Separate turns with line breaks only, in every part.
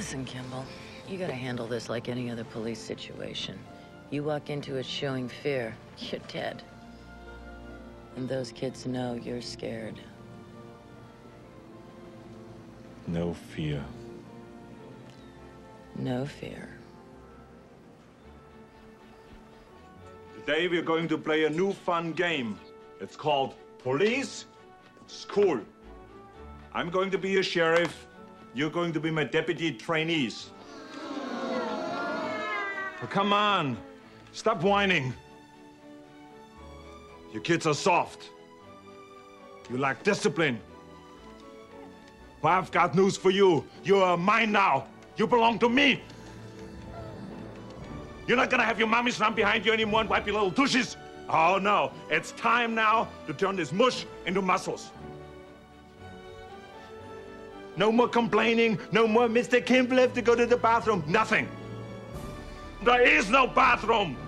Listen, Kimble, you gotta handle this like any other police situation. You walk into it showing fear, you're dead. And those kids know you're scared.
No fear.
No fear.
Today we're going to play a new fun game. It's called Police School. I'm going to be a sheriff. You're going to be my deputy trainees. Oh, come on. Stop whining. You kids are soft. You lack discipline. Well, I've got news for you. You're mine now. You belong to me. You're not gonna have your mommies run behind you anymore and wipe your little tushes. Oh no, it's time now to turn this mush into muscles. No more complaining, no more Mr. Kimble have to go to the bathroom, nothing. There is no bathroom.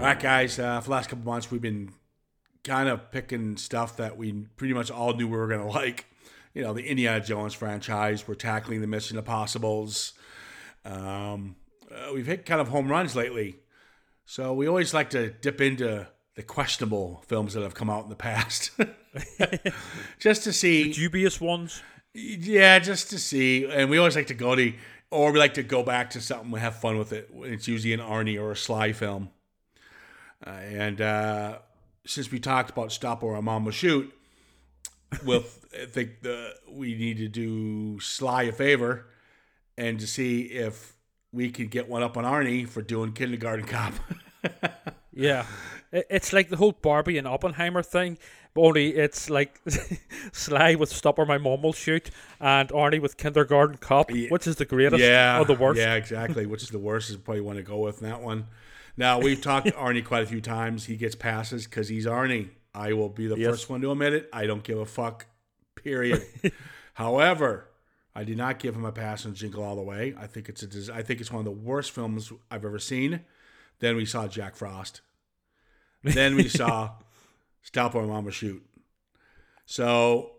All right, guys. Uh, for the last couple months, we've been kind of picking stuff that we pretty much all knew we were going to like. You know, the Indiana Jones franchise. We're tackling the Mission Impossibles. Um, uh, we've hit kind of home runs lately. So we always like to dip into the questionable films that have come out in the past, just to see
Dubious ones.
yeah, just to see. And we always like to go to, or we like to go back to something and have fun with it. It's usually an Arnie or a Sly film. Uh, and uh, since we talked about Stop or Mom Will Shoot, we'll I think the, we need to do Sly a favor and to see if we can get one up on Arnie for doing Kindergarten Cop.
Yeah. It's like the whole Barbie and Oppenheimer thing, but only it's like Sly with Stop or My Mom Will Shoot and Arnie with Kindergarten Cop,
Yeah.
which is the greatest
yeah,
or the worst.
Yeah, exactly. Which is the worst is probably want to go with that one. Now we've talked to Arnie quite a few times. He gets passes because he's Arnie. I will be the
Yes.
first one to admit it. I don't give a fuck. Period. However, I did not give him a pass on Jingle All the Way. I think it's a. I think it's one of the worst films I've ever seen. Then we saw Jack Frost. Then we saw Stop or Mama Shoot. So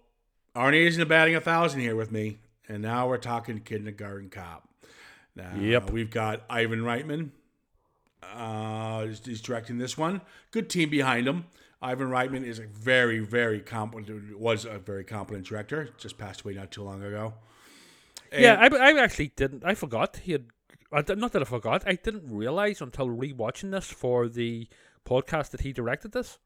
Arnie isn't batting a thousand here with me, and now we're talking Kindergarten Cop. Now,
Yep.
we've got Ivan Reitman. Uh, he's, he's directing this one. Good team behind him. Ivan Reitman is a very, very competent. Was a very competent director. Just passed away not too long ago.
Yeah, I, I actually didn't. I forgot he had. I did, not that I forgot. I didn't realize until rewatching this for the podcast that he directed this.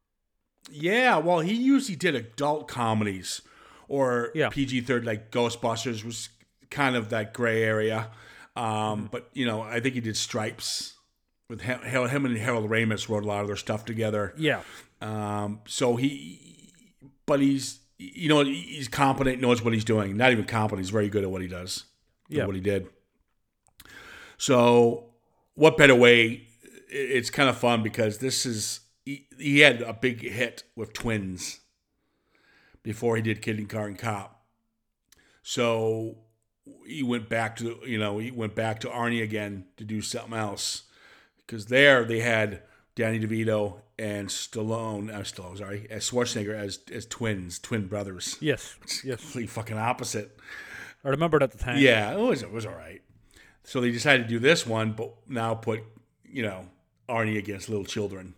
Yeah, well, he usually did adult comedies or
Yeah.
PG third, like Ghostbusters was kind of that gray area. Um, But you know, I think he did Stripes with him, him and Harold Ramis wrote a lot of their stuff together.
Yeah,
Um, so he, but he's you know he's competent, knows what he's doing. Not even competent, he's very good at what he does.
Yeah.
what he did. So, what better way? It's kind of fun because this is he, he had a big hit with Twins before he did Kindergarten Cop. So he went back to you know he went back to Arnie again to do something else because there they had Danny DeVito and Stallone, uh, Stallone, sorry, as Schwarzenegger as as twins, twin brothers.
yes, yes.
Complete fucking opposite.
I remembered at the time.
Yeah, it was it was all right. So they decided to do this one, but now put you know Arnie against little children.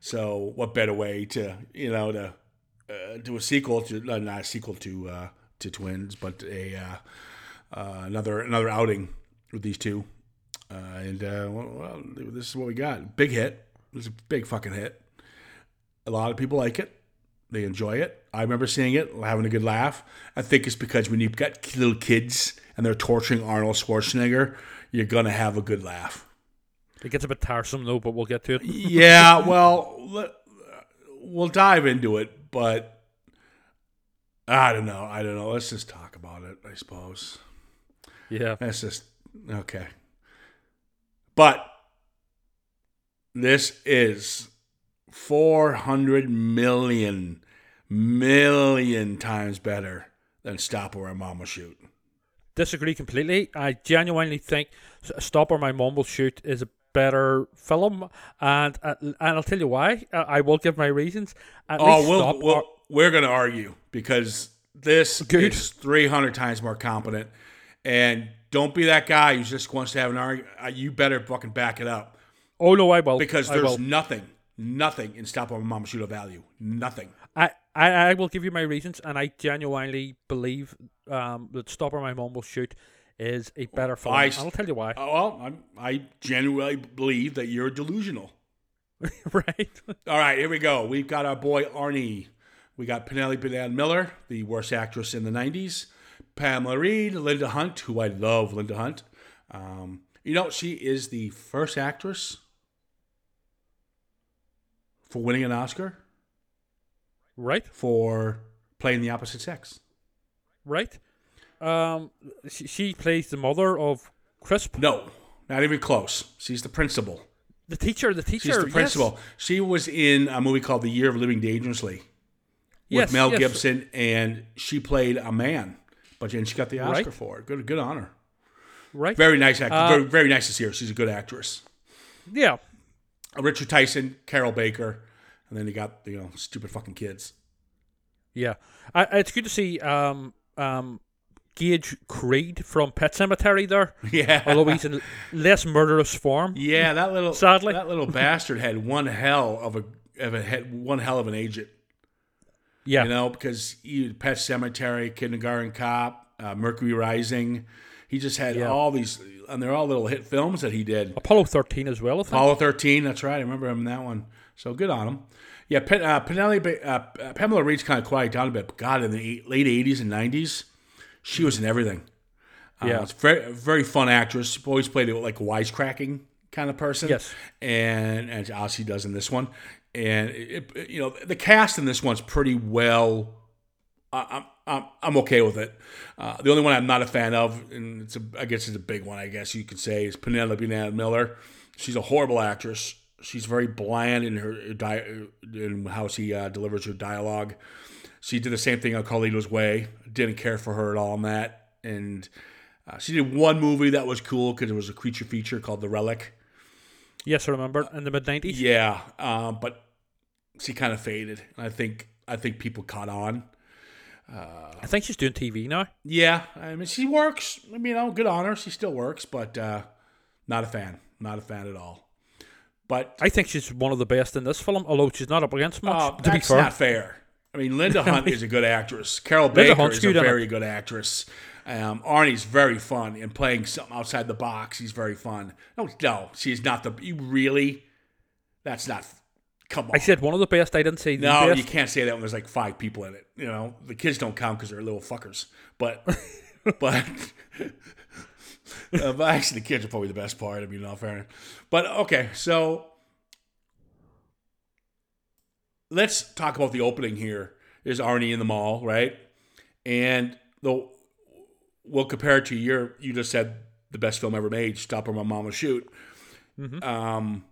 So what better way to you know to uh, do a sequel to uh, not a sequel to uh, to Twins, but a uh, uh, another another outing with these two. Uh, and well, well, this is what we got. Big hit. It was a big fucking hit. A lot of people like it. They enjoy it. I remember seeing it, having a good laugh. I think it's because when you've got little kids and they're torturing Arnold Schwarzenegger, you're gonna have a good laugh.
It gets a bit tiresome though, but we'll get to it.
Yeah, well, we'll dive into it, but I don't know. I don't know. Let's just talk about it. I suppose.
Yeah,
That's just okay. But this is 400 million million times better than Stop or will Shoot.
disagree completely. I genuinely think Stop or My Mom Will Shoot is a better film, and uh, and I'll tell you why. Uh, I will give my reasons. At
Oh, we'll,
stop
we'll,
Ar-
we're going to argue because this
Good.
is 300 times more competent. And don't be that guy who just wants to have an argument. You better fucking back it up
oh no, I will
because there's
will.
nothing, nothing in Stop on Mama Shoot of value. Nothing.
I, I, I will give you my reasons, and I genuinely believe um, that Stop or My Mom Will Shoot is a better film.
I,
I'll tell you why.
Oh, well, I'm, I genuinely believe that you're delusional.
right?
All right, here we go. We've got our boy Arnie. We got Penelope Ann Miller, the worst actress in the 90s. Pamela Reed, Linda Hunt, who I love Linda Hunt. Um, you know, she is the first actress for winning an Oscar
right?
for playing the opposite sex.
Right? Um, she, she plays the mother of Crisp,
No, not even close. She's the principal.
the teacher. The teacher.
She's the
yes.
principal. She was in a movie called The Year of Living Dangerously. with
Yes,
Mel
yes.
Gibson, and she played a man, but then she got the Oscar
Right.
for it. Good, good honor.
Right?
Very nice actor.
Uh,
very, very nice to see her. She's a good actress.
yeah.
Richard Tyson, Carroll Baker, and then you got you know stupid fucking kids.
Yeah, I, it's good to see um, um, Gage Creed from Pet Sematary there,
Yeah,
although he's in less murderous form.
yeah. That little
Sadly.
that little bastard had one hell of a of a had one hell of an agent.
Yeah,
You know because he Pet Sematary, Kindergarten Cop, uh, Mercury Rising. He just had
Yeah.
all these, and they're all little hit films that he did.
Apollo thirteen as well. I think.
Apollo 13, that's right. I remember him in that one. So good on him. Yeah, Pen, uh, Penelope, uh, uh, Pamela Reed's kind of quiet down a bit, but God, in the late 80s and 90s, she was in everything. Uh,
Yeah.
It's very, very fun actress. Always played it like a wisecracking kind of person.
Yes.
And, and as she does in this one. And, it, it- you know, the cast in this one's pretty well I- I'm okay with it. Uh, the only one I'm not a fan of, and it's a I guess it's a big one. I guess you could say is Penelope Ann Miller. She's a horrible actress. She's very bland in her di- in how she uh, delivers her dialogue. She did the same thing on Carlito's Way. Didn't care for her at all in that. And uh, she did one movie that was cool because it was a creature feature called The Relic.
Yes, I remember in the mid nineties.
Yeah, um, but she kind of faded. And I think I think people caught on.
I think she's doing TV now.
Yeah, I mean she works. I mean, you know, good on her. She still works, but uh, not a fan. Not a fan at all. But
I think she's one of the best in this film, although she's not up against much.
uh,
to be
that's
fair,
not fair. I mean, Linda Hunt is a good actress.
Carroll
Baker
Hunt's
is a very good actress. Um, Arnie's very fun and playing something outside the box. He's very fun. No, no, she's not the. You really? That's not. Come on.
I said one of the best. I didn't say the
No,
best.
you can't say that when there's like five people in it. You know, the kids don't count because they're little fuckers. But, but, uh, but actually, the kids are probably the best part. I mean, in all fairness. But okay, so let's talk about the opening here. There's Arnie in the mall, right? And the we'll compare it to your. You just said the best film ever made. Stop or My Mama Shoot. Um,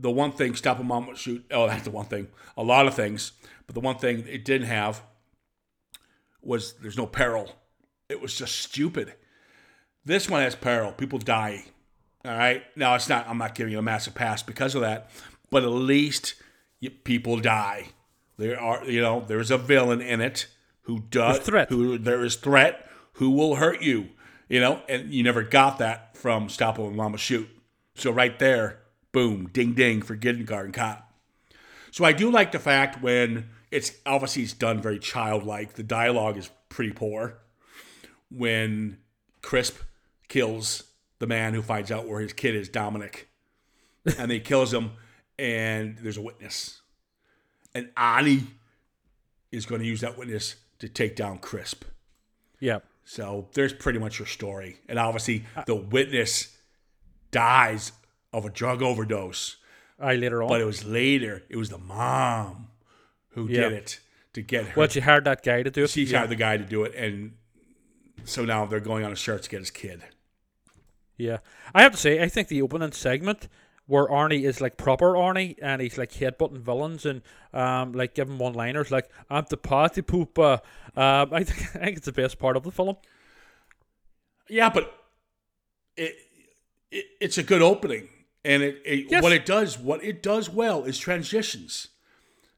the one thing Stop a Mom Shoot, oh, that's the one thing. A lot of things, but the one thing it didn't have was there's no peril. It was just stupid. This one has peril. People die. All right. Now it's not. I'm not giving you a massive pass because of that, but at least you, people die. There are, you know, there's a villain in it who does
There's threat.
Who there is threat. Who will hurt you? You know, and you never got that from Stop and Mama Shoot. So right there, boom, ding ding for Kindergarten Cop. So I do like the fact when it's obviously it's done very childlike. The dialogue is pretty poor. When Crisp kills the man who finds out where his kid is, Dominic, and he kills him, and there's a witness, and Arnie is going to use that witness to take down Crisp.
yeah,
So there's pretty much your story. And obviously, uh, the witness dies of a drug overdose.
I later on.
But it was later, it was the mom who
Yeah.
did it to get her.
well, she hired that guy to do it.
she
yeah.
hired the guy to do it. And so now they're going on a search to get his kid.
Yeah, I have to say, I think the opening segment where Arnie is like proper Arnie and he's like headbutting villains and um like giving one liners like I'm the party pooper. Um, I think I think it's the best part of the film.
Yeah, but it, it, it's a good opening, and it, it
Yes.
what it does what it does well is transitions.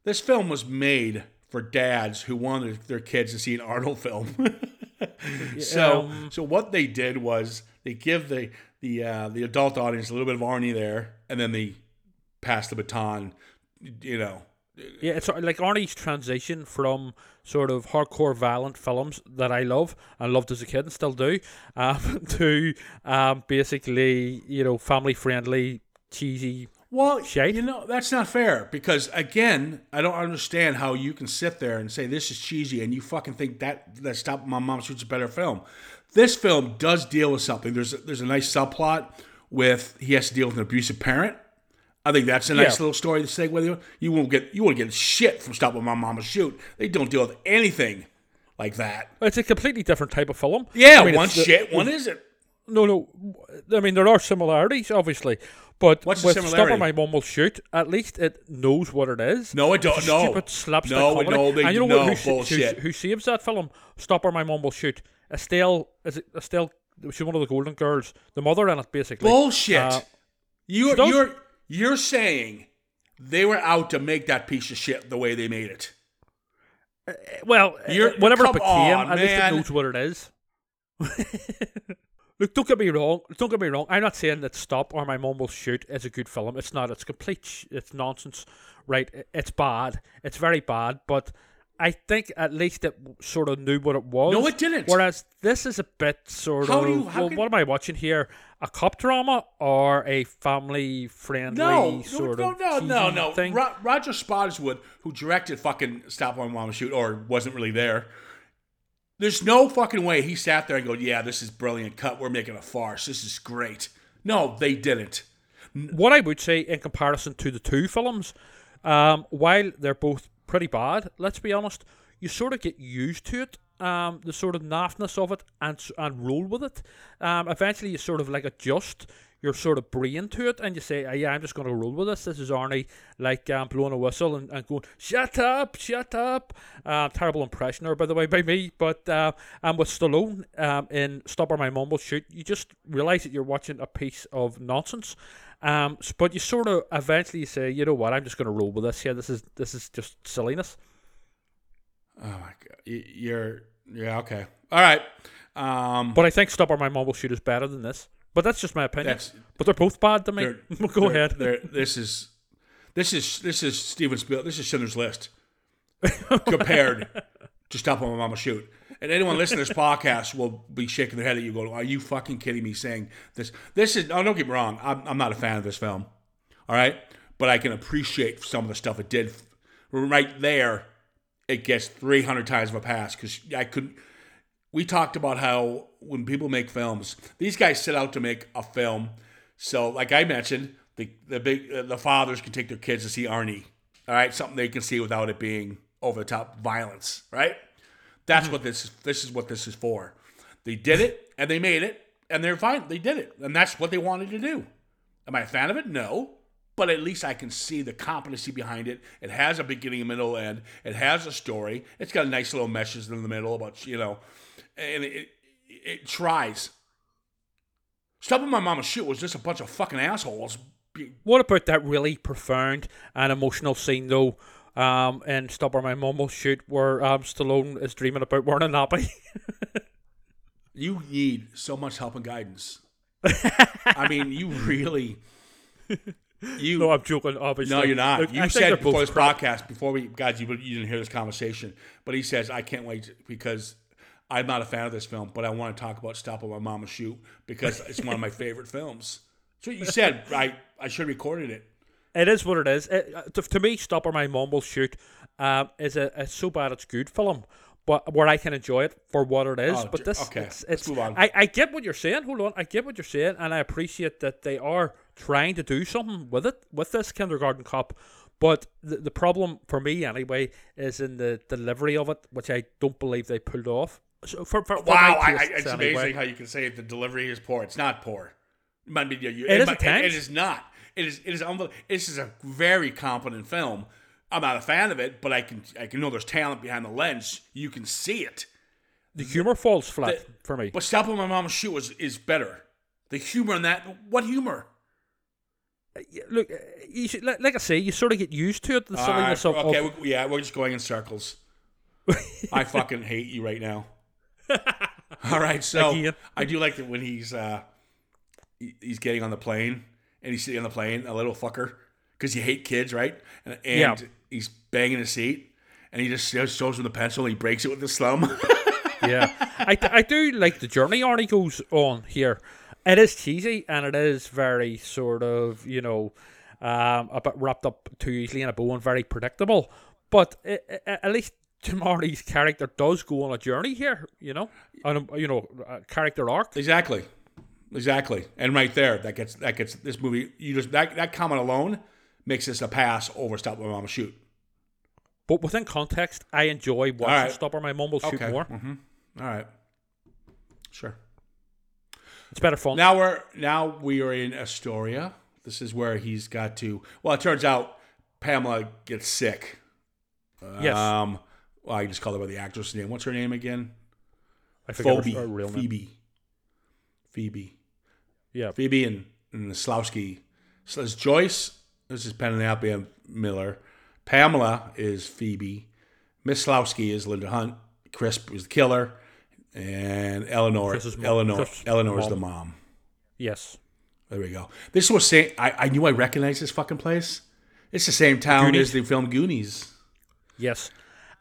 This film was made for dads who wanted their kids to see an Arnold film. so
Um,
so what they did was they give the the uh, the adult audience a little bit of Arnie there, and then they pass the baton. You know,
Yeah, it's like Arnie's transition from sort of hardcore violent films that I love and loved as a kid and still do, um, to um, basically you know family friendly cheesy.
Well,
Shite?
you know that's not fair because again, I don't understand how you can sit there and say this is cheesy and you fucking think that that Stop My Mom Shoots a better film. This film does deal with something. There's a, there's a nice subplot with he has to deal with an abusive parent. I think that's a nice
Yeah.
little story to segue with you. You won't get you won't get shit from Stop My Mama Shoot. They don't deal with anything like that.
It's a completely different type of film.
Yeah,
I mean,
one
it's the-
shit, one isn't.
No, no. I mean, there are similarities, obviously, but
What's
with
similarity?
Stop or My Mum Will Shoot, at least it knows what it is.
No, I don't.
Know. It's
No,
Stupid slapstick
no,
comedy.
no, they
and you know
no
what, who, sa- who-
bullshit.
Who, saves that film? Stop or My Mum Will Shoot. Estelle, is it Estelle? She's one of the Golden Girls. The mother in it, basically.
Bullshit.
Uh,
you're you're you're saying they were out to make that piece of shit the way they made it.
Well,
You're-
uh, whatever it became,
on,
at least it knows what it is. Look, don't get me wrong. Don't get me wrong. I'm not saying that Stop or My Mom Will Shoot is a good film. It's not. It's complete. Sh- it's nonsense. Right? It's bad. It's very bad. But I think at least it sort of knew what it was.
No, it didn't.
Whereas this is a bit sort
How
of.
do you-
well,
can-
what am I watching here? A cop drama or a family friendly
No,
sort
no,
of
no, no, no.
thing?
Ro- Roger Spottiswoode, who directed fucking Stop My Mama Shoot, or wasn't really there. There's no fucking way he sat there and go, "Yeah, this is brilliant. Cut. We're making a farce. This is great." No, they didn't.
what I would say in comparison to the two films, um, while they're both pretty bad, let's be honest, you sort of get used to it, um, the sort of naffness of it, and and roll with it. Um, eventually, you sort of like adjust your sort of brain to it, and you say, oh, "Yeah, I'm just going to roll with this." This is Arnie like um, blowing a whistle and, and going, "Shut up, shut up." Uh, terrible impression by the way, by me. But uh, and with Stallone um, in Stop or My Mum Will Shoot, you just realize that you're watching a piece of nonsense. Um, but you sort of eventually you say, you know what, I'm just going to roll with this. Yeah, this is this is just silliness.
Oh my god, you're yeah okay, all right. Um,
But I think Stop or My Mum Will Shoot is better than this. But that's just my opinion. But they're both bad to me.
they're-
Go
they're-
ahead.
they're- this is this is this is Steven Spiel. This is Schindler's List compared to Stop or My Mama Shoot. And anyone listening to this podcast will be shaking their head at you, going, "Are you fucking kidding me?" Saying this. This is. Oh, don't get me wrong. I'm, I'm not a fan of this film. All right, but I can appreciate some of the stuff it did. Right there, it gets 300 times of a pass because I couldn't. We talked about how when people make films, these guys set out to make a film. So, like I mentioned, the the big the fathers can take their kids to see Arnie. All right, something they can see without it being over the top violence. Right. That's mm-hmm. what this is. This is what this is for. They did it and they made it and they're fine. They did it and that's what they wanted to do. Am I a fan of it? No. But at least I can see the competency behind it. It has a beginning, a middle, end. It has a story. It's got a nice little meshes in the middle about you know, and it it, it tries. Stopping my mama's shoot was just a bunch of fucking assholes.
What about that really profound and emotional scene though? Um, in Stop or My Mum Will Shoot, where um, Stallone is dreaming about wearing a nappy.
You need so much help and guidance. I mean, you really. You
no, I'm joking. Obviously,
No, you're not.
Look,
you
think
said before this
crap.
podcast, before we, guys, you, you didn't hear this conversation, but he says, I can't wait because I'm not a fan of this film, but I want to talk about Stop on My Mama Shoot because it's one of my favorite films. So you said. I, I should have recorded it.
It is what it is. It, uh, to, to me, Stop or My Mom Will Shoot um, is a, a so bad it's good film, but where I can enjoy it for what it is.
Oh,
but this,
okay,
it's, it's. I, I get what you're saying. Hold on, I get what you're saying, and I appreciate that they are trying to do something with it with this kindergarten cop. But the, the problem for me anyway is in the delivery of it, which I don't believe they pulled off. So for, for, for
Wow, I, I, it's
anyway.
amazing how you can say the delivery is poor. It's not poor. It might be, you,
It is
might-
at times.
it is not. It is. It is. unbel- This is a very competent film. I'm not a fan of it, but I can. I can know there's talent behind the lens. You can see it.
The humor falls flat
The-
for me.
But Stop on My mom's Shoe is, is better. The humor in that, what humor?
Look, uh, you should, like, I say, you sort of get used to it. The silliness
right,
of,
okay,
of
we- yeah, we're just going in circles. I fucking hate you right now. All right, so
Again.
I do like that when he's uh he's getting on the plane and he's sitting on the plane, a little fucker, because you hate kids, right? And, and
Yeah.
he's banging his seat, and he just shows him the pencil, and he breaks it with the slum.
yeah, I, I do like the journey Arnie goes on here. It is cheesy and it is very sort of you know um, a bit wrapped up too easily in a bow and very predictable. But i i at least Jim Arnie's character does go on a journey here. You know, and a, you know, a character arc.
exactly, exactly, and right there, that gets that gets this movie. You just that that comment alone makes this a pass over Stop My Mama Shoot.
But within context, I enjoy watching
right.
Stop or My Mum Will Shoot
Okay,
more.
hmm all right, sure.
It's better fun.
Now we're now we are in Astoria. This is where he's got to. Well, it turns out Pamela gets sick.
yes,
Um, well, I just called her by the actress name. What's her name again?
I forget
Phoebe.
her, her real name.
Phoebe. Phoebe.
Yeah,
Phoebe and, and Schlowski. So it's Joyce. This is Penelope Miller. Pamela is Phoebe. Miss Schlowski is Linda Hunt. Crisp is the killer. And Eleanor. Eleanor. Eleanor is the mom.
yes.
There we go. This was saying I, I knew I recognized this fucking place. It's the same town
Goonies.
as the film Goonies.
Yes.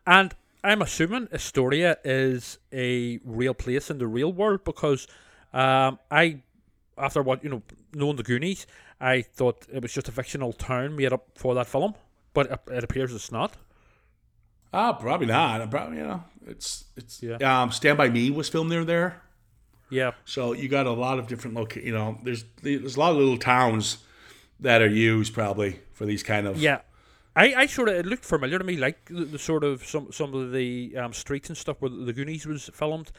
And I'm assuming Astoria is a real place in the real world because um, I, after what, you know, knowing the Goonies, I thought it was just a fictional town made up for that film. But it, it appears it's not.
Ah, probably not. Probably you know it's it's
Yeah.
um Stand by Me was filmed near there.
Yeah.
So you got a lot of different loca You know, there's there's a lot of little towns that are used probably for these kind of
Yeah. I, I sort of it looked familiar to me, like the, the sort of some some of the um, streets and stuff where the Goonies was filmed,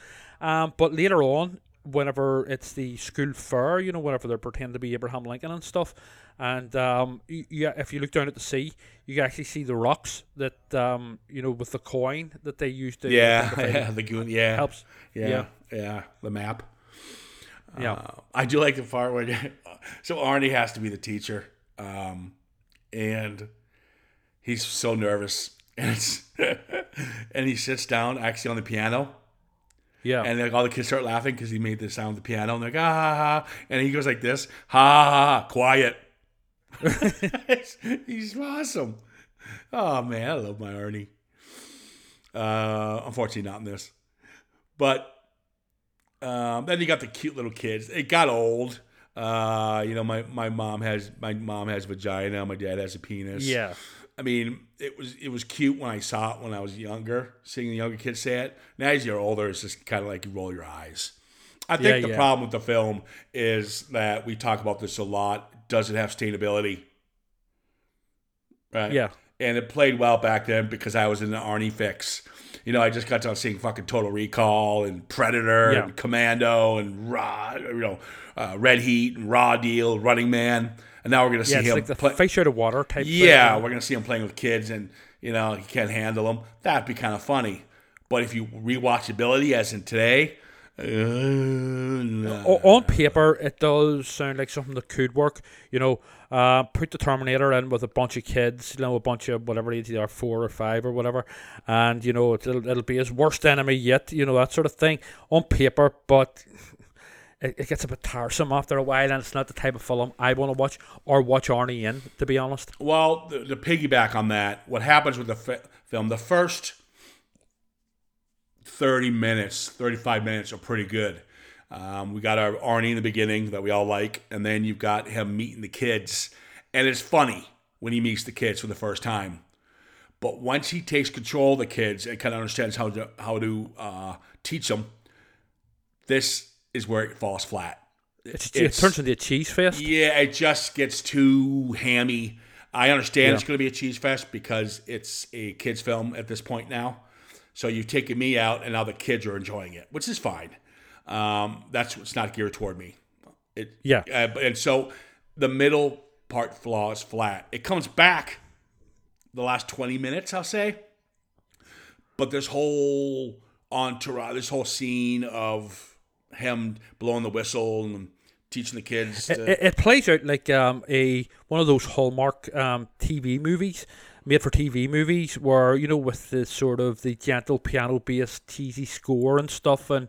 um, but later on, whenever it's the school fair, you know, whenever they're pretending to be Abraham Lincoln and stuff, and um, yeah, if you look down at the sea, you can actually see the rocks that um, you know, with the coin that they used to
yeah yeah the goon yeah
helps.
yeah
yeah.
yeah, the map.
Yeah,
Uh, I do like the part where so Arnie has to be the teacher, um, and he's so nervous, and it's and he sits down actually on the piano.
Yeah,
And like all the kids start laughing because he made the sound of the piano, and they're like, ah, ha, ha. and he goes like this, ha, ha, ha, quiet. He's awesome. Oh man, I love my Arnie. Uh, unfortunately, not in this, but um, then you got the cute little kids. It got old. Uh, you know, my, my mom has my mom has vagina. My dad has a penis.
yeah,
I mean, it was it was cute when I saw it when I was younger, seeing the younger kids say it. Now as you're older, it's just kind of like you roll your eyes. I think
Yeah,
the
yeah.
problem with the film is that we talk about this a lot. Does it have sustainability? Right.
yeah,
And it played well back then because I was in the Arnie fix. You know, I just got done seeing fucking Total Recall and Predator
Yeah.
and Commando and Raw, you know, uh, Red Heat and Raw Deal, Running Man, and now we're gonna see
yeah.
Him
like the
play-
fish out of water type.
yeah, we're gonna see him playing with kids, and you know he can't handle them. That'd be kind of funny. But if you rewatchability, as in today, uh, no.
O- on paper, it does sound like something that could work. You know, uh, put the Terminator in with a bunch of kids, you know, a bunch of whatever age they are, four or five or whatever, and you know, it'll, it'll be his worst enemy yet. You know, that sort of thing on paper, but. It, it gets a bit tiresome after a while, and it's not the type of film I want to watch or watch Arnie in, to be honest.
well, the, the piggyback on that, what happens with the fi- film? The first thirty minutes, thirty-five minutes are pretty good. Um, we got our Arnie in the beginning that we all like, and then you've got him meeting the kids, and it's funny when he meets the kids for the first time. But once he takes control of the kids and kind of understands how to how to uh, teach them, this is where it falls flat.
It's, it turns into a cheese fest.
Yeah, it just gets too hammy. I understand
Yeah.
it's going to be a cheese fest because it's a kids' film at this point now. So you've taken me out, and now the kids are enjoying it, which is fine. Um, that's what's not geared toward me. It,
Yeah.
uh, and so the middle part flaws flat. It comes back the last twenty minutes, I'll say. But this whole entourage, this whole scene of him blowing the whistle and teaching the kids.
It,
To,
it, it plays out like um, a one of those Hallmark um, TV movies, made for TV movies, where you know with the sort of the gentle piano based cheesy score and stuff, and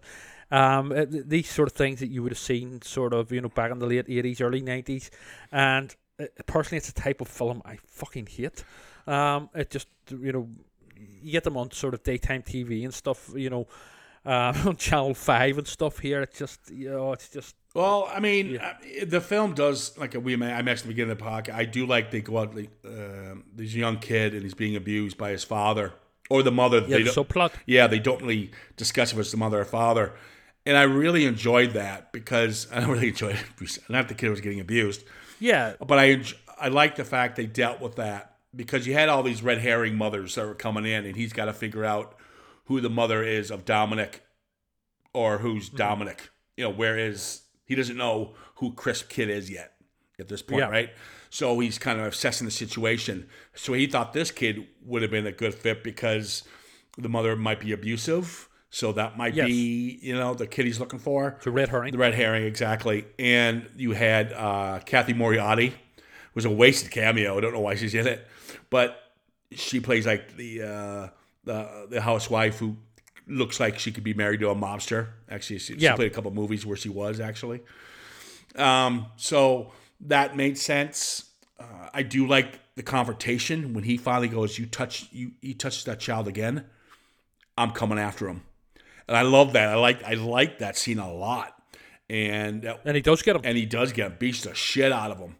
um, it, these sort of things that you would have seen sort of you know back in the late eighties, early nineties, and uh, personally, it's a type of film I fucking hate. Um, it just you know you get them on sort of daytime TV and stuff, you know. Um, on Channel Five and stuff here, it's just you know, it's just
well, I mean, uh, the film does like we I mentioned at the beginning of the podcast. I do like they go out like uh, this young kid and he's being abused by his father or the mother.
yeah,
they
the
don't-
subplot.
yeah, they don't really discuss if it's the mother or father. And I really enjoyed that because I don't really enjoyed it. Not the kid was getting abused,
Yeah,
but I I like the fact they dealt with that because you had all these red herring mothers that were coming in, and he's got to figure out who the mother is of Dominic or who's
Mm-hmm.
Dominic. You know, where is he doesn't know who Crisp Kid is yet at this point,
Yeah.
right? So he's kind of assessing the situation. So he thought this kid would have been a good fit because the mother might be abusive. So that might
Yes.
be, you know, the kid he's looking for.
the red herring.
The red herring, exactly. And you had uh, Cathy Moriarty, was a wasted cameo. I don't know why she's in it, but she plays like the uh, the the housewife who looks like she could be married to a mobster. Actually, she, she played a couple movies where she was actually. Um, so that made sense. Uh, I do like the confrontation when he finally goes, "You touch you he touch that child again, I'm coming after him," and I love that. I like I like that scene a lot, and that,
and he does get him.
and he does get him, beats the shit out of him.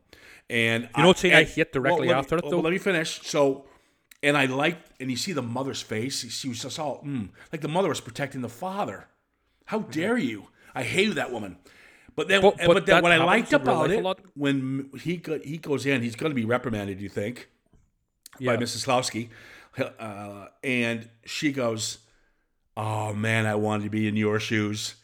And
You know what scene I
and-
hate directly
me-
after it,
well,
though?
let me finish. So, and I like, and you see the mother's face. She was just all mm, like the mother was protecting the father. How dare you? I hated that woman. But then,
But-
but,
but
then what I liked about it when he go, he goes in, he's going to be reprimanded. You think
Yeah.
by Mrs. Schlowski, uh, and she goes, "Oh man, I wanted to be in your shoes.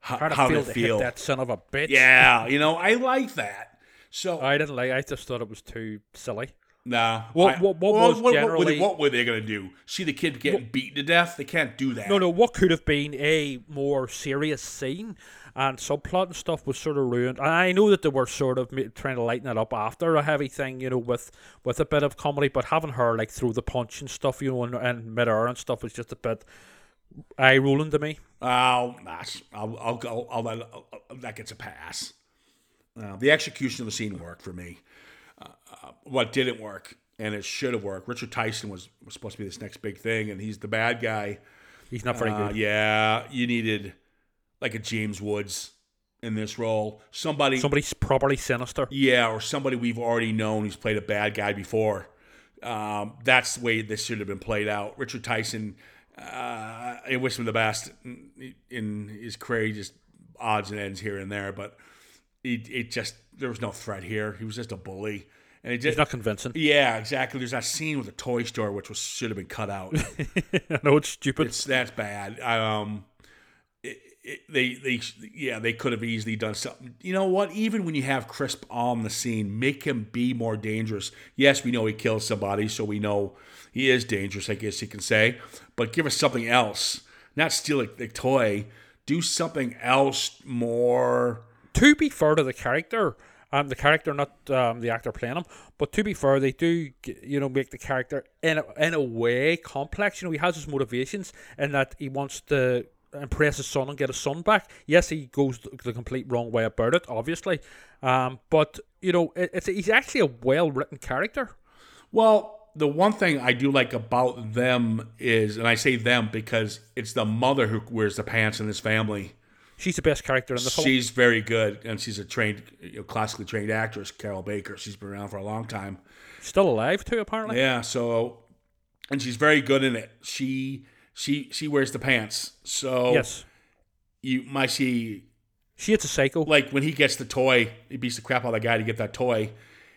How,
How to
how
feel to
feel?
that son of a bitch.
Yeah, you know, I like that. So
I didn't like. I just thought it was too silly.
Nah.
What-
I-
what- what
well,
was
were they-
generally-
what were they going to do? See the kid getting beaten to death? They can't do that.
No, no. What could have been a more serious scene and subplot and stuff was sort of ruined. And I know that they were sort of trying to lighten it up after a heavy thing, you know, with with a bit of comedy. But having her like throw the punch and stuff, you know, and, and mid air and stuff was just a bit eye rolling to me.
Oh. I'll, I'll, I'll, I'll, I'll, I'll- that gets a pass. Uh, the execution of the scene worked for me. Uh, what didn't work, and it should have worked. Richard Tyson was, was supposed to be this next big thing, and he's the bad guy.
He's not very
Uh,
good.
yeah, you needed like a James Woods in this role. Somebody,
Somebody's properly sinister.
Yeah, or somebody we've already known who's played a bad guy before. Um, that's the way this should have been played out. Richard Tyson, uh, I wish him the best in, in his career. Just odds and ends here and there, but it, it just there was no threat here. He was just a bully, and it
He's
just
not convincing.
yeah, exactly. There's that scene with the toy store which was should have been cut out.
I know it's stupid.
it's that's bad. Um, it, it, they they yeah they could have easily done something. You know what? Even when you have Crisp on the scene, make him be more dangerous. Yes, we know he killed somebody, so we know he is dangerous. I guess you can say, but give us something else. Not steal a, the toy. Do something else more.
To be fair to the character, um, the character, not um, the actor playing him, but to be fair, they do, you know, make the character in a, in a way complex. You know, he has his motivations in that he wants to impress his son and get his son back. Yes, he goes the complete wrong way about it, obviously, um, but you know, it, it's he's actually a well written character.
Well, the one thing I do like about them is, and I say them because it's the mother who wears the pants in this family.
She's the best character in the film.
She's very good, and she's a trained, you know, classically trained actress, Carroll Baker. She's been around for a long time.
Still alive too, apparently.
Yeah, so, and she's very good in it. She she she wears the pants. So
Yes,
you might see
she hits a psycho.
like when he gets the toy, he beats the crap out of the guy to get that toy.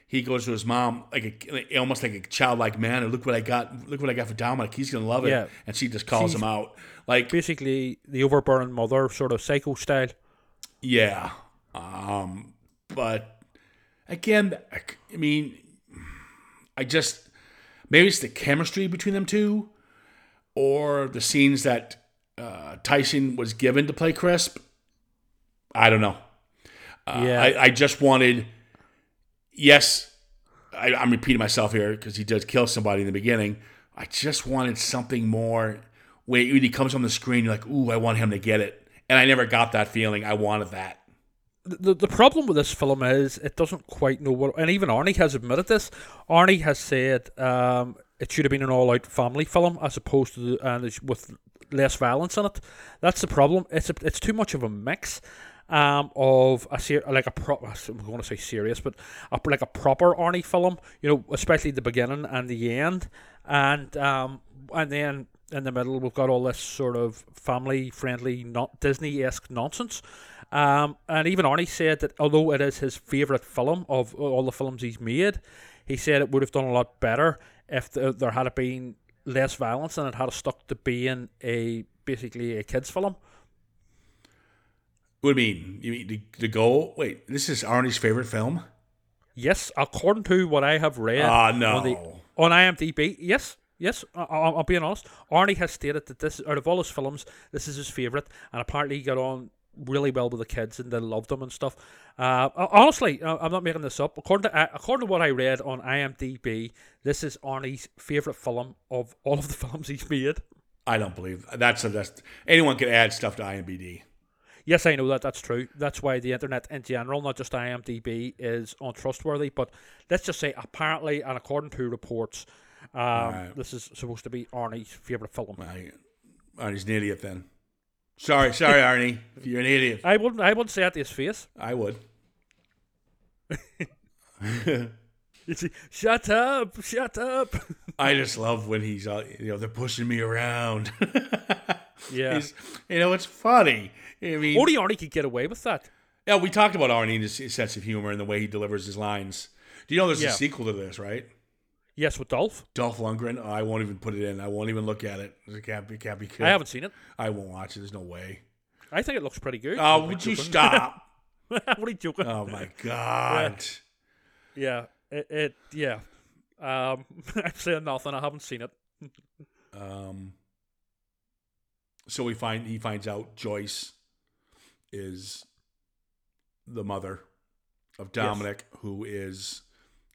He goes to his mom like a, almost like a childlike manner. Look what I got! Look what I got for Dominic. He's gonna love it.
Yeah.
And she just calls
She's-
him out. Like
Basically, the overbearing mother, sort of psycho style.
Yeah. Um, but again, I mean, I just maybe it's the chemistry between them two, or the scenes that uh, Tyson was given to play Crisp. I don't know.
Yeah.
I, I just wanted, yes, I, I'm repeating myself here because he does kill somebody in the beginning. I just wanted something more. When he comes on the screen, you're like, ooh, I want him to get it. And I never got that feeling. I wanted that.
the, the problem with this film is it doesn't quite know what, and even Arnie has admitted this. Arnie has said um, it should have been an all-out family film as opposed to the, and with less violence in it. That's the problem. It's a, it's too much of a mix um, of a ser- like a pro. I'm going to say serious, but a, like a proper Arnie film. You know, especially the beginning and the end, and um, and then in the middle we've got all this sort of family-friendly, not Disney-esque nonsense. Um, and even Arnie said that although it is his favourite film of all the films he's made, he said it would have done a lot better if the, there had been less violence and it had stuck to being a basically a kids film.
What do you mean? You mean the, the goal? Wait, this is Arnie's favorite film?
Yes, according to what I have read
Ah,
on,
no.
the, on IMDb, yes, yes, I, I'm being honest. Arnie has stated that this, out of all his films, this is his favourite, and apparently he got on really well with the kids and they loved him and stuff. Uh, honestly, I- I'm not making this up. According to uh, according to what I read on IMDb, this is Arnie's favourite film of all of the films he's made.
I don't believe that's a, that's anyone can add stuff to IMDb.
Yes, I know that that's true. That's why the internet in general, not just IMDb, is untrustworthy. But let's just say, apparently, and according to reports, um,
Alright.
this is supposed to be Arnie's favourite film.
I, Arnie's an idiot then. Sorry, sorry, Arnie. If you're an idiot,
I wouldn't. I wouldn't say that to his face.
I would.
Say, "Shut up! Shut up!"
I just love when he's, uh, you know, they're pushing me around.
yeah.
He's, you know, it's funny. I mean,
Arnie could get away with that.
yeah, we talked about Arnie and his, his sense of humor and the way he delivers his lines. Do you know there's
Yeah.
a sequel to this, right?
Yes, with Dolph.
Dolph Lundgren. Oh, I won't even put it in. I won't even look at it. It can't be. It can't be good.
I haven't seen it.
I won't watch it. There's no way.
I think it looks pretty good.
Oh, would you
joking.
stop?
what are you joking?
Oh my god.
Yeah. It. it yeah. Um, I'm saying nothing. I haven't seen it.
Um. So we find he finds out Joyce is the mother of Dominic, who is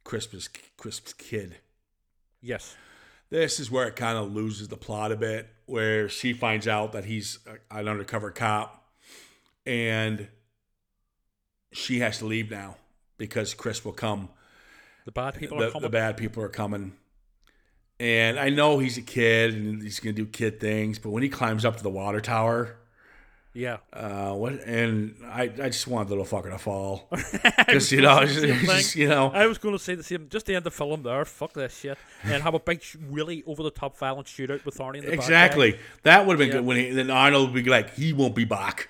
Crisp's Crisp's kid.
Yes.
This is where it kind of loses the plot a bit, where she finds out that he's an undercover cop, and she has to leave now because Chris will come.
The bad people
the,
are coming.
the bad people are coming. And I know he's a kid and he's gonna do kid things, but when he climbs up to the water tower,
yeah.
uh, what? And I, I just want the little fucker to fall, because you know,
Same
just, you know,
I was going to say the same. Just the end the film there. Fuck this shit. And have a big, really over the top violent shootout with Arnie in the
exactly. That would have been
Yeah.
good when he, then Arnold would be like, he won't be back.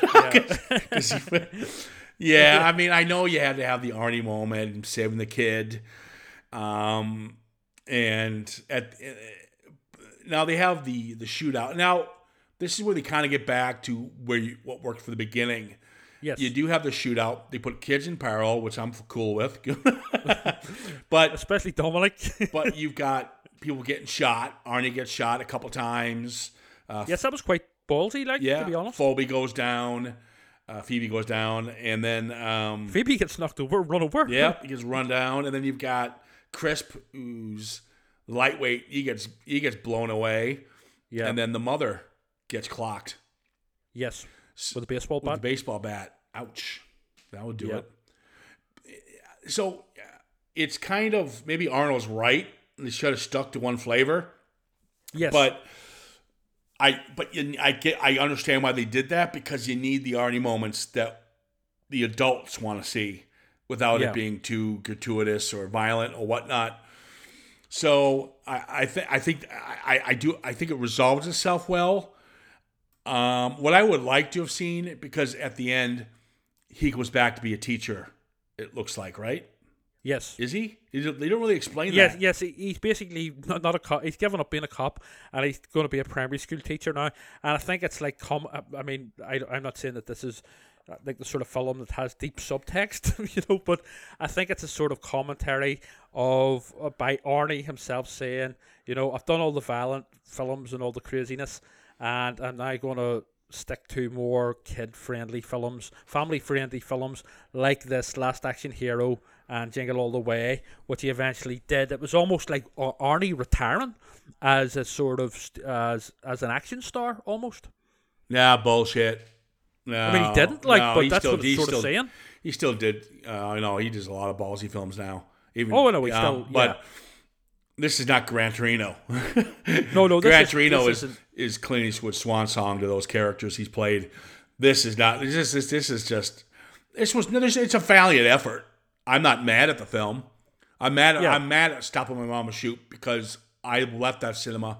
there.
'Cause he- yeah, I mean, I know you had to have the Arnie moment, saving the kid, um, and at uh, now they have the the shootout. Now this is where they kind of get back to where you, what worked for the beginning.
Yes.
You do have the shootout. They put kids in peril, which I'm cool with, but
Especially Dominic.
but you've got people getting shot. Arnie gets shot a couple times. Uh,
yes, that was quite ballsy, like,
yeah,
to be honest.
Phoebe goes down. Uh, Phoebe goes down, and then um,
Phoebe gets knocked over, run over.
yeah, he gets run down, and then you've got Crisp, who's lightweight. He gets he gets blown away,
Yeah.
and then the mother gets clocked
yes. With a baseball
with
bat.
the baseball bat. Ouch, that would do
Yeah.
it. So uh, it's kind of maybe Arnold's right. They should have stuck to one flavor.
yes.
But I but you, I get I understand why they did that because you need the Arnie moments that the adults want to see without
Yeah.
it being too gratuitous or violent or whatnot. So I, I think I think I, I do I think it resolves itself well. Um, what I would like to have seen because at the end he goes back to be a teacher. It looks like right.
yes.
Is he? They don't they don't really explain
Yes,
that.
yes, he- he's basically not, not a cop. He's given up being a cop, and he's going to be a primary school teacher now. And I think it's like, com- I mean, I, I'm not saying that this is uh, like the sort of film that has deep subtext, you know, but I think it's a sort of commentary of uh, by Arnie himself saying, you know, I've done all the violent films and all the craziness, and I'm now going to stick to more kid-friendly films, family-friendly films like this Last Action Hero and Jingle All the Way, which he eventually did. It was almost like Arnie retiring as a sort of as as an action star almost.
Nah, bullshit. No,
I mean, he didn't like,
no,
but that's
still,
what it's sort
still,
of saying.
He still did. Uh, I know he does a lot of ballsy films now. Even,
Oh, know, he still-
But
yeah.
This is not Gran Torino.
No, no, this
Gran
is-
Torino
this
is
isn't-
is Clint Eastwood's swan song to those characters he's played. This is not. This is this is just. This was. no, this- It's a valiant effort. I'm not mad at the film. I'm mad.
Yeah.
I'm mad at Stop! Or My Mom Will Shoot because I left that cinema,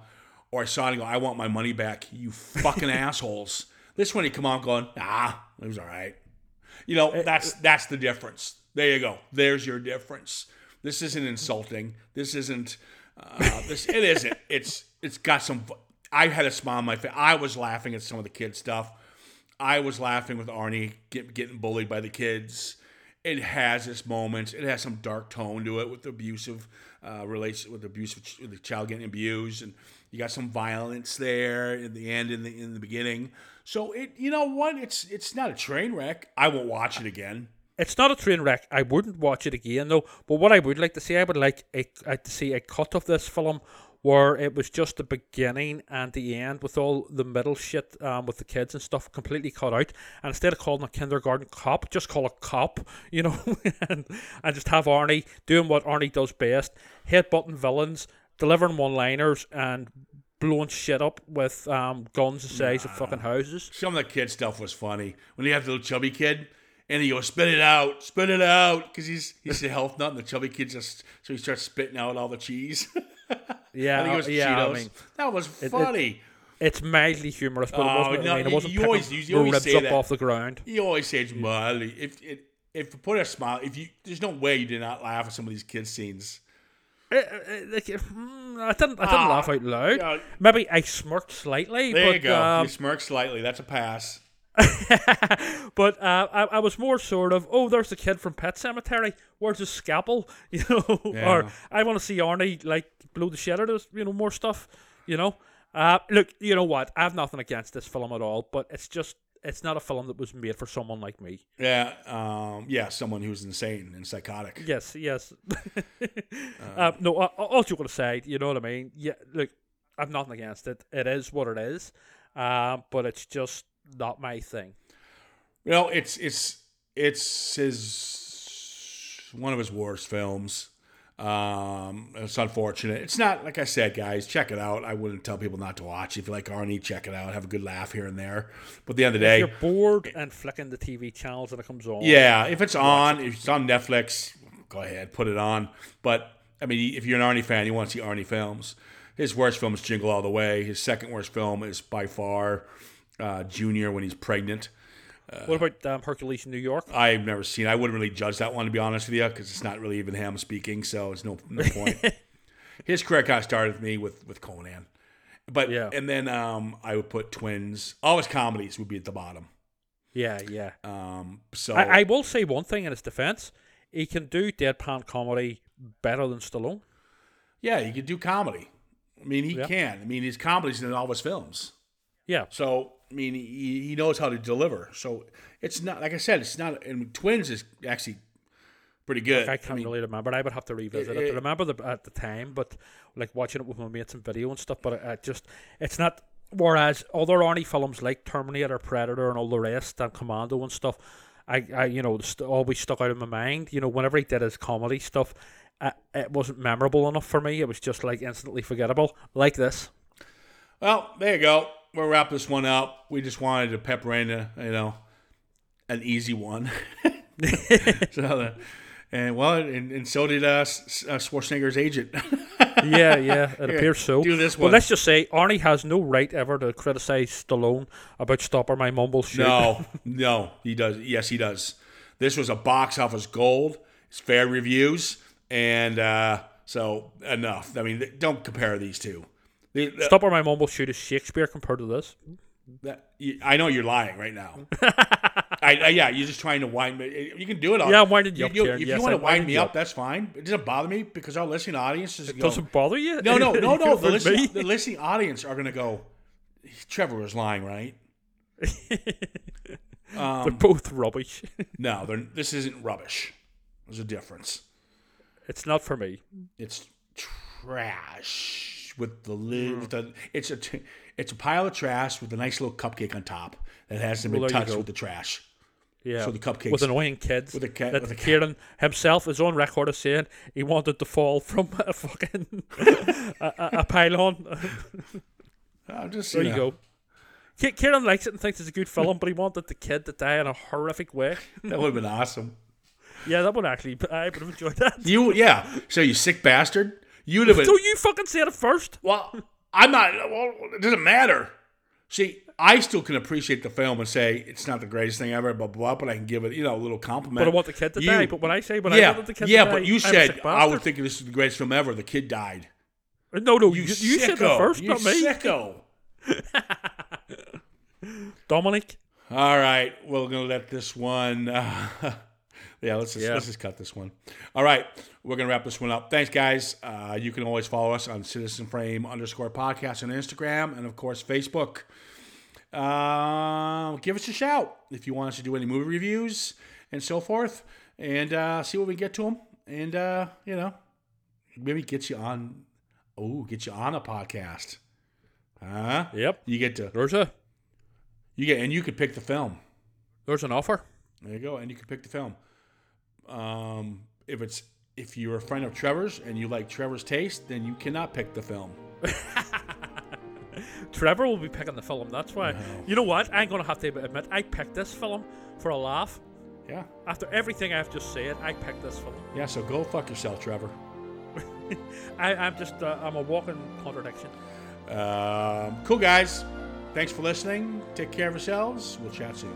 or I saw it and go, I want my money back. You fucking assholes. This one, he come on going, nah, it was all right. You know, eh, that's that's the difference. There you go. There's your difference. This isn't insulting. This isn't. Uh, this it isn't. It's it's got some. I had a smile on my face. I was laughing at some of the kid stuff. I was laughing with Arnie get, getting bullied by the kids. It has its moments. It has some dark tone to it with abusive uh, with abusive the child getting abused, and you got some violence there in the end, in the in the beginning. So it, you know what? It's it's not a train wreck. I won't watch it again.
It's not a train wreck. I wouldn't watch it again though. But what I would like to see, I would like a, to see a cut of this film where it was just the beginning and the end with all the middle shit um, with the kids and stuff completely cut out. And instead of calling a kindergarten cop, just call a cop, you know, and, and just have Arnie doing what Arnie does best, headbutting villains, delivering one-liners, and blowing shit up with um, guns the size of fucking houses.
Some of the kid stuff was funny when you have the little chubby kid. And he goes, spit it out, spit it out, because he's he's a health nut, and the chubby kid just so he starts spitting out all the cheese.
Yeah,
I think it was
yeah,
Cheetos.
I mean,
that was
it-
funny.
It's mildly humorous, but
Oh,
it wasn't.
no,
I mean, it wasn't
you always- you always say
up
that.
off the ground.
You always say it's mildly. If it if you put a smile, if you there's no way you did not laugh at some of these kids scenes.
Eh, eh, like, mm, I didn't. I didn't
Ah,
laugh out loud.
yeah.
Maybe I smirked slightly.
There
but,
you go.
Um,
you smirk slightly. That's a pass.
but uh, I, I was more sort of, oh, there's the kid from Pet Sematary. Where's his scalpel? You know,
Yeah.
or I want to see Arnie like blow the shit out of you know more stuff. You know, uh, look, you know what? I have nothing against this film at all, but it's just it's not a film that was made for someone like me.
Yeah, um, yeah, someone who's insane and psychotic.
Yes, yes. uh, no, uh, all joking aside, you know what I mean. Yeah, look, I've nothing against it. It is what it is, uh, but it's just not my thing.
You know, it's it's it's his one of his worst films. Um, it's unfortunate. It's not like I said, guys. Check it out. I wouldn't tell people not to watch. If you like Arnie, check it out. Have a good laugh here and there. But at the end of the day,
If you're bored and flicking the TV channels and it comes on,
Yeah, if it's on, if it's on Netflix, go ahead, put it on. But I mean, if you're an Arnie fan, you want to see Arnie films. His worst film is Jingle All the Way. His second worst film is by far uh, Junior when he's pregnant.
What about um, Hercules in New York?
I've never seen. I wouldn't really judge that one to be honest with you, because it's not really even him speaking, so it's no no point. His career kind of started with me with with Conan, but
Yeah.
and then um, I would put Twins. All his comedies would be at the bottom.
Yeah, yeah.
Um, so
I, I will say one thing in his defense: he can do deadpan comedy better than Stallone.
yeah, he can do comedy. I mean, he
Yeah.
can. I mean, his comedies in all his films.
Yeah,
So I mean, he, he knows how to deliver. So it's not like I said. It's not. And Twins is actually pretty good.
I can't
mean,
really remember. I would have to revisit it.
it-
I remember the, at the time, but like watching it with my mates and video and stuff. But it, it just it's not. Whereas other Arnie films like Terminator, Predator, and all the rest, and Commando and stuff, I, I you know st- always stuck out in my mind. You know, whenever he did his comedy stuff, uh, it wasn't memorable enough for me. It was just like instantly forgettable, like this.
Well, there you go. We'll wrap this one up. We just wanted to pepper in, a, you know, an easy one. so, uh, and well, and, and so did uh, S- uh, Schwarzenegger's agent.
yeah, yeah, it appears so.
do this
Well, let's just say Arnie has no right ever to criticize Stallone about Stop! Or My Mom Will Shoot.
no, no, he does. Yes, he does. This was a box office gold. It's fair reviews, and uh, so enough. I mean, don't compare these two. The- the-
Stop! Or My Mom Will Shoot is Shakespeare compared to this.
That, you- I know you're lying right now. I, I, yeah, you're just trying to wind me. You can do it. All.
Yeah, I'm winding you up, Ciaran.
If
Yes,
you want to wind me up,
up.
that's fine. It doesn't bother me because our listening audience is
It doesn't bother you?
No, no, no, no. The listening, the listening audience are going to go. Trevor is lying, right?
They're um, both rubbish.
No, they're, this isn't rubbish. There's a difference.
it's not for me.
It's trash with the lid. Mm. With the, it's a it's a pile of trash with a nice little cupcake on top that hasn't been
Well,
touched with the trash.
Yeah.
So the cupcakes-
with annoying kids.
with a ca-
that
with a
Ciaran himself is on record as saying he wanted to fall from a fucking a, a, a pylon.
Oh, just
there
you
you go. Ciaran likes it and thinks it's a good film, but he wanted the kid to die in a horrific way.
That would have been awesome.
Yeah, that would actually. I would have enjoyed that.
You yeah. So you sick bastard. You would have been.
So you fucking said it first.
Well, I'm not. Well, it doesn't matter. See, I still can appreciate the film and say it's not the greatest thing ever, blah blah. blah but I can give it, you know, a little compliment.
But I want the kid to
You-
die. But when I say when
yeah,
I wanted the kid
yeah,
to die,
but you said I would think this is the greatest film ever. The kid died.
No, no, you,
You,
you said it first,
you
not me.
Sicko.
Dominic.
All right, we're gonna let this one. Uh, yeah, let's just
Yeah.
let's just cut this one. All right, we're gonna wrap this one up. Thanks, guys. Uh, you can always follow us on Citizen Frame underscore podcast on Instagram and of course Facebook. Uh, give us a shout if you want us to do any movie reviews and so forth, and uh, see what we get to them, and uh, you know, maybe get you on. Oh, get you on a podcast. Huh?
Yep.
You get to
There's a
you get and you could pick the film.
there's an offer.
There you go, and you can pick the film. Um, if it's if you're a friend of Trevor's and you like Trevor's taste, then you cannot pick the film.
Trevor will be picking the film. That's why. You know what? I'm gonna have to admit I picked this film for a laugh.
Yeah,
After everything I've just said, I picked this film.
yeah. So go fuck yourself, Trevor.
I, I'm just uh, I'm a walking contradiction.
Um, cool guys. Thanks for listening. Take care of yourselves. We'll chat soon.